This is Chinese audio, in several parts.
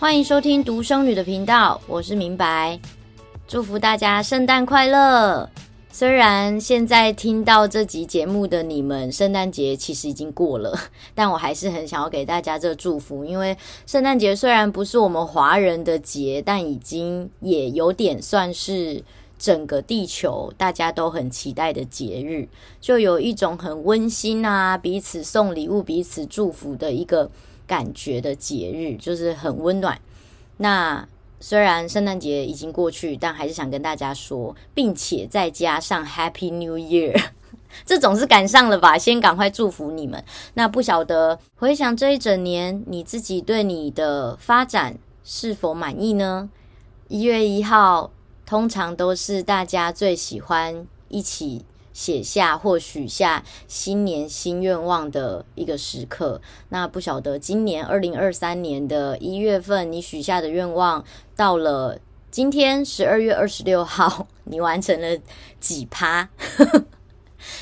欢迎收听独生女的频道，我是明白，祝福大家圣诞快乐。虽然现在听到这集节目的你们，圣诞节其实已经过了，但我还是很想要给大家这个祝福，因为圣诞节虽然不是我们华人的节，但已经也有点算是整个地球大家都很期待的节日，就有一种很温馨啊，彼此送礼物、彼此祝福的一个。感觉的节日就是很温暖。那虽然圣诞节已经过去，但还是想跟大家说，并且再加上 Happy New Year，这总是赶上了吧？先赶快祝福你们。那不晓得回想这一整年，你自己对你的发展是否满意呢？一月一号通常都是大家最喜欢一起。写下或许下新年新愿望的一个时刻。那不晓得今年二零二三年的一月份，你许下的愿望到了今天十二月二十六号，你完成了几趴？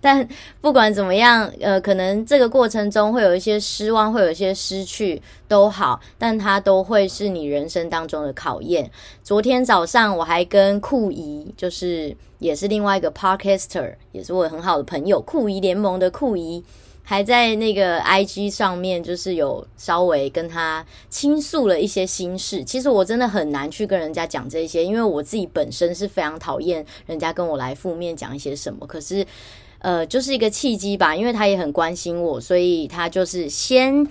但不管怎么样，呃，可能这个过程中会有一些失望，会有一些失去，都好，但它都会是你人生当中的考验。昨天早上我还跟酷姨，就是也是另外一个 podcaster，也是我很好的朋友，酷姨联盟的酷姨，还在那个 IG 上面，就是有稍微跟他倾诉了一些心事。其实我真的很难去跟人家讲这些，因为我自己本身是非常讨厌人家跟我来负面讲一些什么。可是。呃，就是一个契机吧，因为他也很关心我，所以他就是先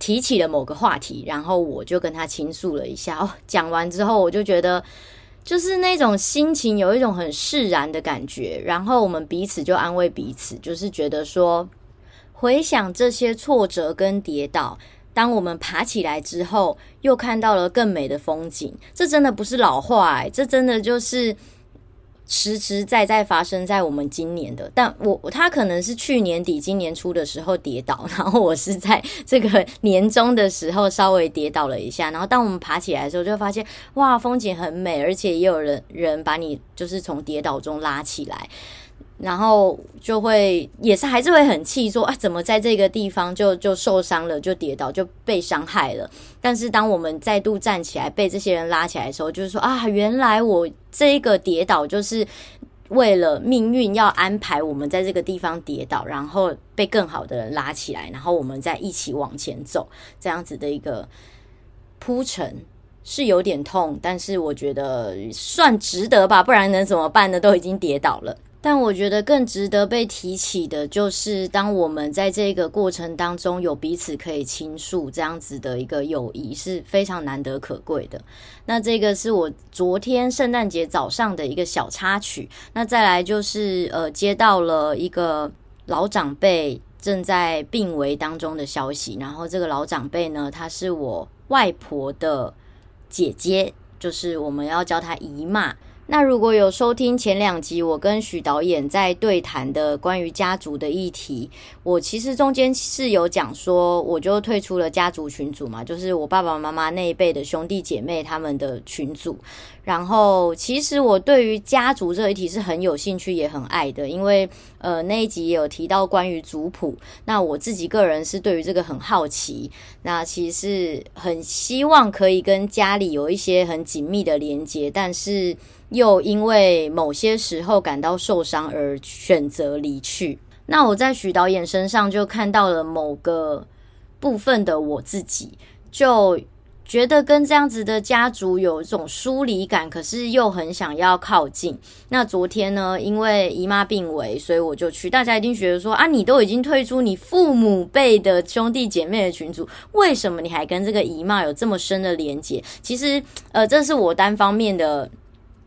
提起了某个话题，然后我就跟他倾诉了一下。哦，讲完之后，我就觉得就是那种心情有一种很释然的感觉，然后我们彼此就安慰彼此，就是觉得说，回想这些挫折跟跌倒，当我们爬起来之后，又看到了更美的风景，这真的不是老话欸，这真的就是。实实在在发生在我们今年的，但我他可能是去年底、今年初的时候跌倒，然后我是在这个年终的时候稍微跌倒了一下，然后当我们爬起来的时候，就发现哇，风景很美，而且也有人人把你就是从跌倒中拉起来。然后就会也是还是会很气，说啊，怎么在这个地方就就受伤了，就跌倒，就被伤害了。但是当我们再度站起来，被这些人拉起来的时候，就是说啊，原来我这个跌倒就是为了命运要安排我们在这个地方跌倒，然后被更好的人拉起来，然后我们再一起往前走，这样子的一个铺陈是有点痛，但是我觉得算值得吧，不然能怎么办呢？都已经跌倒了。但我觉得更值得被提起的，就是当我们在这个过程当中有彼此可以倾诉，这样子的一个友谊是非常难得可贵的。那这个是我昨天圣诞节早上的一个小插曲。那再来就是，呃，接到了一个老长辈正在病危当中的消息。然后这个老长辈呢，她是我外婆的姐姐，就是我们要叫她姨妈。那如果有收听前两集，我跟许导演在对谈的关于家族的议题，我其实中间是有讲说，我就退出了家族群组嘛，就是我爸爸妈妈那一辈的兄弟姐妹他们的群组。然后，其实我对于家族这一题是很有兴趣，也很爱的，因为呃那一集也有提到关于族谱。那我自己个人是对于这个很好奇，那其实很希望可以跟家里有一些很紧密的连接，但是又因为某些时候感到受伤而选择离去。那我在许导演身上就看到了某个部分的我自己，就。觉得跟这样子的家族有一种疏离感，可是又很想要靠近。那昨天呢，因为姨妈病危，所以我就去。大家一定觉得说啊，你都已经退出你父母辈的兄弟姐妹的群组，为什么你还跟这个姨妈有这么深的连结？其实，呃，这是我单方面的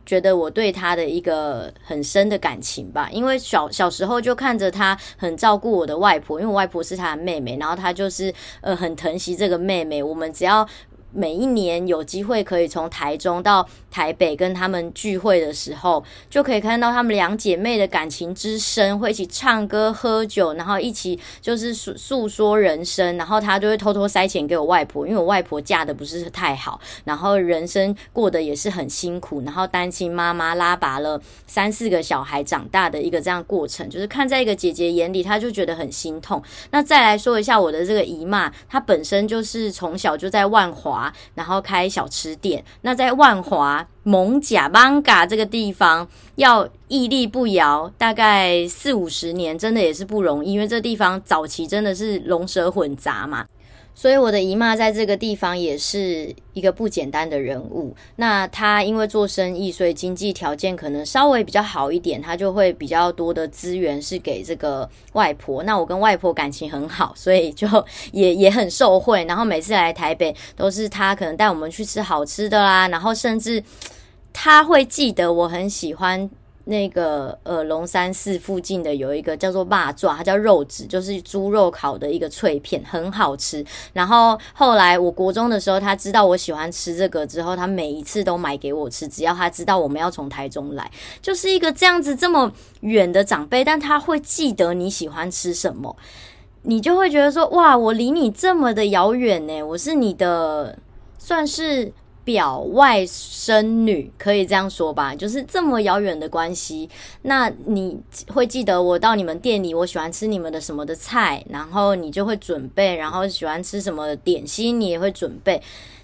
觉得我对她的一个很深的感情吧。因为小小时候就看着她很照顾我的外婆，因为我外婆是她的妹妹，然后她就是呃很疼惜这个妹妹。我们只要每一年有机会可以从台中到台北跟他们聚会的时候，就可以看到他们两姐妹的感情之深，会一起唱歌喝酒，然后一起就是诉诉说人生。然后他就会偷偷塞钱给我外婆，因为我外婆嫁的不是太好，然后人生过得也是很辛苦，然后单亲妈妈拉拔了三四个小孩长大的一个这样过程，就是看在一个姐姐眼里，她就觉得很心痛。那再来说一下我的这个姨妈，她本身就是从小就在万华。然后开小吃店。那在万华蒙贾邦嘎这个地方，要屹立不摇，大概四五十年，真的也是不容易，因为这地方早期真的是龙蛇混杂嘛。所以我的姨妈在这个地方也是一个不简单的人物。那她因为做生意，所以经济条件可能稍微比较好一点，她就会比较多的资源是给这个外婆。那我跟外婆感情很好，所以就 也也很受惠。然后每次来台北，都是她可能带我们去吃好吃的啦，然后甚至她会记得我很喜欢。那个呃，龙山寺附近的有一个叫做霸爪，它叫肉纸，就是猪肉烤的一个脆片，很好吃。然后后来我国中的时候，他知道我喜欢吃这个之后，他每一次都买给我吃。只要他知道我们要从台中来，就是一个这样子这么远的长辈，但他会记得你喜欢吃什么，你就会觉得说哇，我离你这么的遥远呢，我是你的算是。表外甥女可以这样说吧，就是这么遥远的关系。那你会记得我到你们店里，我喜欢吃你们的什么的菜，然后你就会准备，然后喜欢吃什么点心，你也会准备，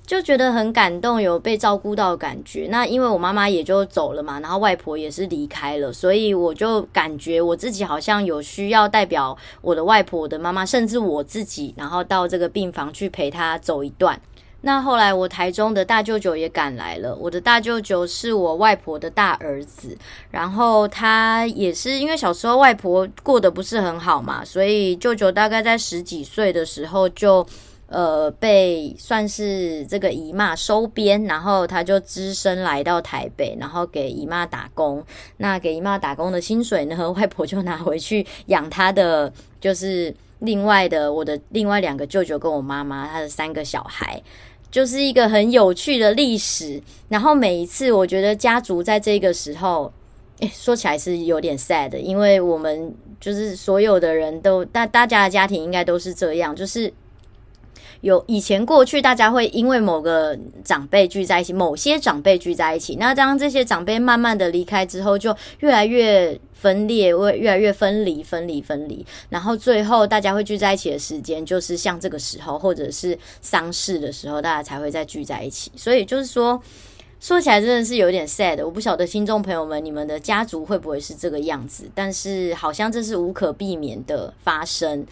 就觉得很感动，有被照顾到的感觉。那因为我妈妈也就走了嘛，然后外婆也是离开了，所以我就感觉我自己好像有需要代表我的外婆、我的妈妈，甚至我自己，然后到这个病房去陪她走一段。那后来，我台中的大舅舅也赶来了。我的大舅舅是我外婆的大儿子，然后他也是因为小时候外婆过得不是很好嘛，所以舅舅大概在十几岁的时候就呃被算是这个姨妈收编，然后他就只身来到台北，然后给姨妈打工。那给姨妈打工的薪水呢，外婆就拿回去养他的，就是另外的我的另外两个舅舅跟我妈妈，他的三个小孩。就是一个很有趣的历史，然后每一次我觉得家族在这个时候，诶，说起来是有点 sad，因为我们就是所有的人都大大家的家庭应该都是这样，就是。有以前过去，大家会因为某个长辈聚在一起，某些长辈聚在一起。那当这些长辈慢慢的离开之后，就越来越分裂，会越来越分离，分离，分离。然后最后大家会聚在一起的时间，就是像这个时候，或者是丧事的时候，大家才会再聚在一起。所以就是说，说起来真的是有点 sad。我不晓得听众朋友们，你们的家族会不会是这个样子？但是好像这是无可避免的发生。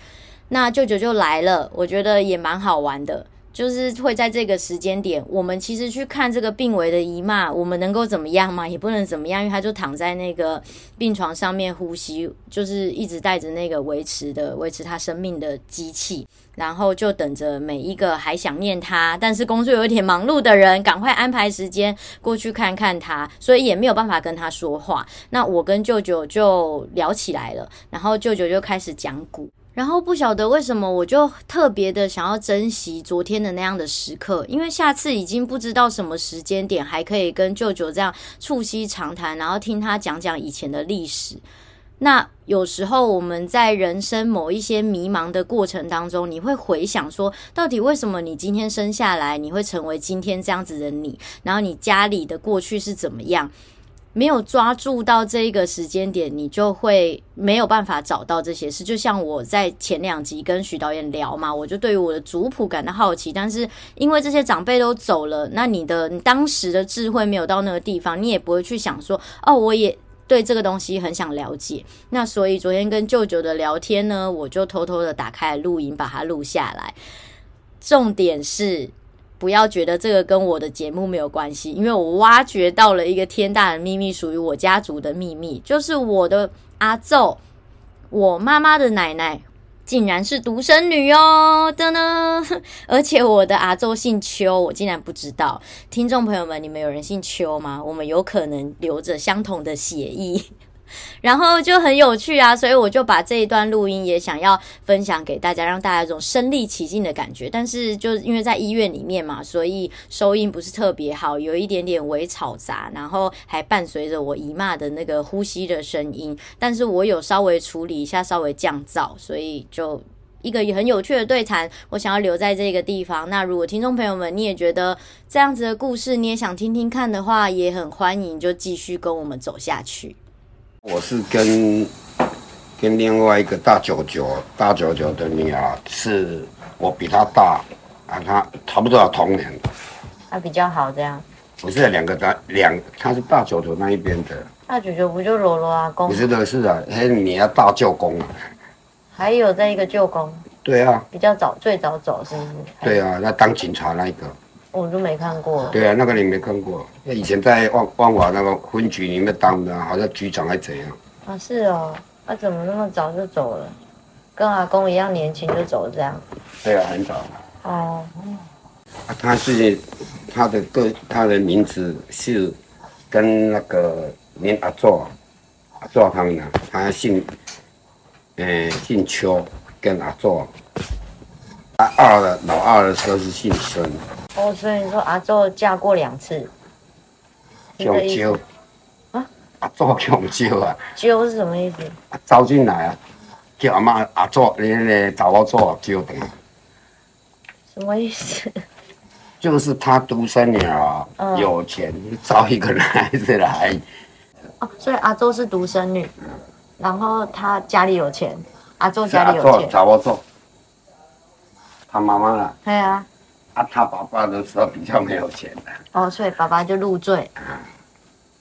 那舅舅就来了，我觉得也蛮好玩的，就是会在这个时间点，我们其实去看这个病危的姨妈，我们能够怎么样吗？也不能怎么样，因为他就躺在那个病床上面呼吸，就是一直带着那个维持的维持他生命的机器，然后就等着每一个还想念他，但是工作有点忙碌的人，赶快安排时间过去看看他，所以也没有办法跟他说话。那我跟舅舅就聊起来了，然后舅舅就开始讲古。然后不晓得为什么，我就特别的想要珍惜昨天的那样的时刻，因为下次已经不知道什么时间点还可以跟舅舅这样促膝长谈，然后听他讲讲以前的历史。那有时候我们在人生某一些迷茫的过程当中，你会回想说，到底为什么你今天生下来，你会成为今天这样子的你？然后你家里的过去是怎么样？没有抓住到这一个时间点，你就会没有办法找到这些事。就像我在前两集跟徐导演聊嘛，我就对于我的族谱感到好奇，但是因为这些长辈都走了，那你的你当时的智慧没有到那个地方，你也不会去想说，哦，我也对这个东西很想了解。那所以昨天跟舅舅的聊天呢，我就偷偷的打开录音，把它录下来。重点是。不要觉得这个跟我的节目没有关系，因为我挖掘到了一个天大的秘密，属于我家族的秘密，就是我的阿祖，我妈妈的奶奶竟然是独生女哦的呢，而且我的阿祖姓邱，我竟然不知道。听众朋友们，你们有人姓邱吗？我们有可能留着相同的血液。然后就很有趣啊，所以我就把这一段录音也想要分享给大家，让大家有种身临其境的感觉。但是就因为在医院里面嘛，所以收音不是特别好，有一点点微吵杂，然后还伴随着我姨妈的那个呼吸的声音。但是我有稍微处理一下，稍微降噪，所以就一个很有趣的对谈，我想要留在这个地方。那如果听众朋友们你也觉得这样子的故事你也想听听看的话，也很欢迎就继续跟我们走下去。我是跟跟另外一个大舅舅，大舅舅的女儿是我比她大啊，他差不多要同年，她比较好这样。不是两个大两，他是大舅舅那一边的。大舅舅不就罗罗阿公？不是的，是啊，嘿，你要大舅公啊。还有这一个舅公。对啊。比较早，最早走是不是？对啊，那当警察那一个。我都没看过。对啊，那个你没看过？那以前在万万华那个分局里面当的，好像局长还怎样？啊，是哦，他、啊、怎么那么早就走了？跟阿公一样年轻就走了这样？对啊，很早。哦。啊，他是他的个他的名字是跟那个您阿祖阿祖他们呢，他姓，呃，姓邱，跟阿祖。他二的老二的时候是姓孙。哦，所以你说阿祖嫁过两次。叫揪。啊？阿祖叫揪啊？揪是什么意思？招进来啊，叫阿妈阿祖，你那找我做揪的。什么意思？就是他独生女儿，嗯、有钱，找一个男孩子来。哦，所以阿周是独生女，然后他家里有钱，阿周家里有钱，找我做。他妈妈啊？对啊。啊，他爸爸的时候比较没有钱的。哦，所以爸爸就入赘。嗯、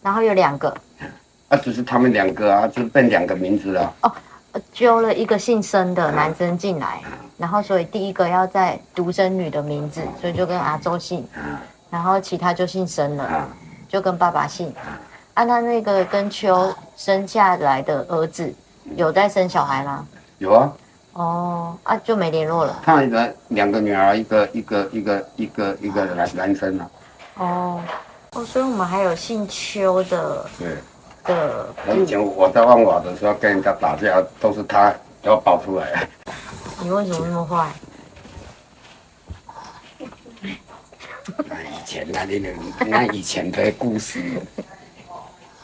然后有两个。啊，只是他们两个啊，就变两个名字了。哦。揪了一个姓申的男生进来，然后所以第一个要在独生女的名字，所以就跟阿周姓，然后其他就姓申了，就跟爸爸姓。按、啊、他那个跟秋生下来的儿子，有在生小孩吗？有啊。哦，啊就没联络了。他的两个女儿，一个一个一个一个一个男男生啊。哦，哦，所以我们还有姓邱的。对。的，以前我在万华的时候跟人家打架，都是他要跑出来。你为什么那么坏？那以前那那那以前的故事，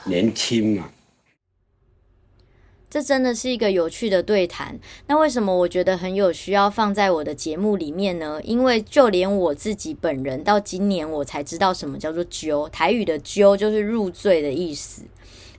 年轻嘛。这真的是一个有趣的对谈。那为什么我觉得很有需要放在我的节目里面呢？因为就连我自己本人到今年我才知道什么叫做“揪”，台语的“揪”就是入赘的意思。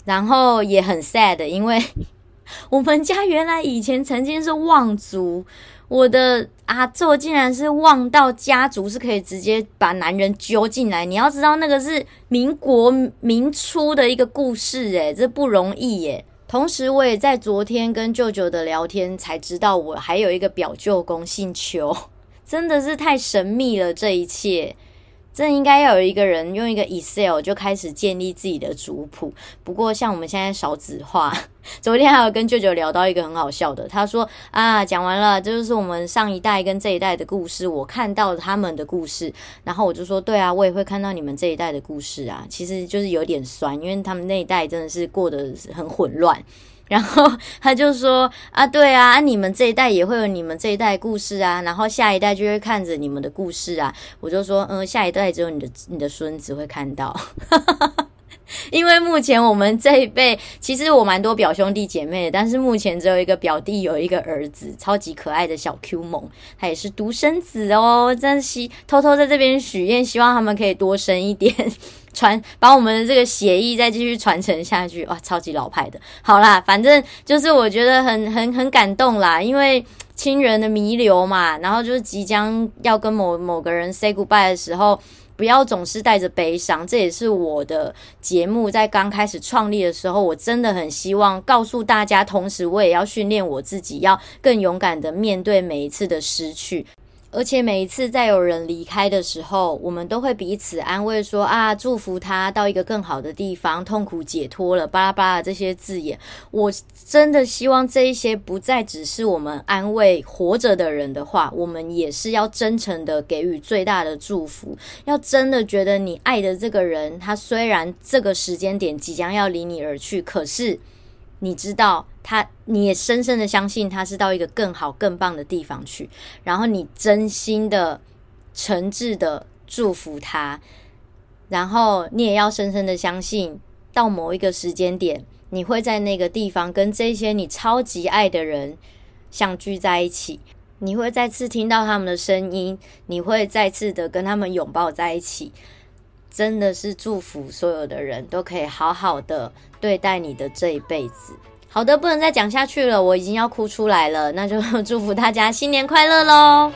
然后也很 sad，因为 我们家原来以前曾经是望族，我的阿祖竟然是望到家族是可以直接把男人揪进来。你要知道，那个是民国民初的一个故事，诶，这不容易诶。同时，我也在昨天跟舅舅的聊天才知道，我还有一个表舅公姓邱，真的是太神秘了，这一切。这应该要有一个人用一个 Excel 就开始建立自己的族谱。不过像我们现在少子化，昨天还有跟舅舅聊到一个很好笑的，他说啊，讲完了，这就是我们上一代跟这一代的故事，我看到他们的故事，然后我就说，对啊，我也会看到你们这一代的故事啊，其实就是有点酸，因为他们那一代真的是过得很混乱。然后 他就说啊，对啊，你们这一代也会有你们这一代故事啊，然后下一代就会看着你们的故事啊。我就说，嗯，下一代只有你的你的孙子会看到，因为目前我们这一辈，其实我蛮多表兄弟姐妹，但是目前只有一个表弟有一个儿子，超级可爱的小 Q 萌，他也是独生子哦，真希偷偷在这边许愿，希望他们可以多生一点。传把我们的这个血义再继续传承下去，哇，超级老派的。好啦，反正就是我觉得很 很很感动啦，因为亲人的弥留嘛，然后就是即将要跟某某个人 say goodbye 的时候，不要总是带着悲伤。这也是我的节目在刚开始创立的时候，我真的很希望告诉大家，同时我也要训练我自己，要更勇敢的面对每一次的失去。而且每一次在有人离开的时候，我们都会彼此安慰说啊，祝福他到一个更好的地方，痛苦解脱了，巴拉巴拉这些字眼。我真的希望这一些不再只是我们安慰活着的人的话，我们也是要真诚的给予最大的祝福。要真的觉得你爱的这个人，他虽然这个时间点即将要离你而去，可是。你知道他，你也深深的相信他是到一个更好、更棒的地方去，然后你真心的、诚挚的祝福他，然后你也要深深的相信，到某一个时间点，你会在那个地方跟这些你超级爱的人相聚在一起，你会再次听到他们的声音，你会再次的跟他们拥抱在一起。真的是祝福所有的人都可以好好的对待你的这一辈子。好的，不能再讲下去了，我已经要哭出来了。那就 祝福大家新年快乐喽！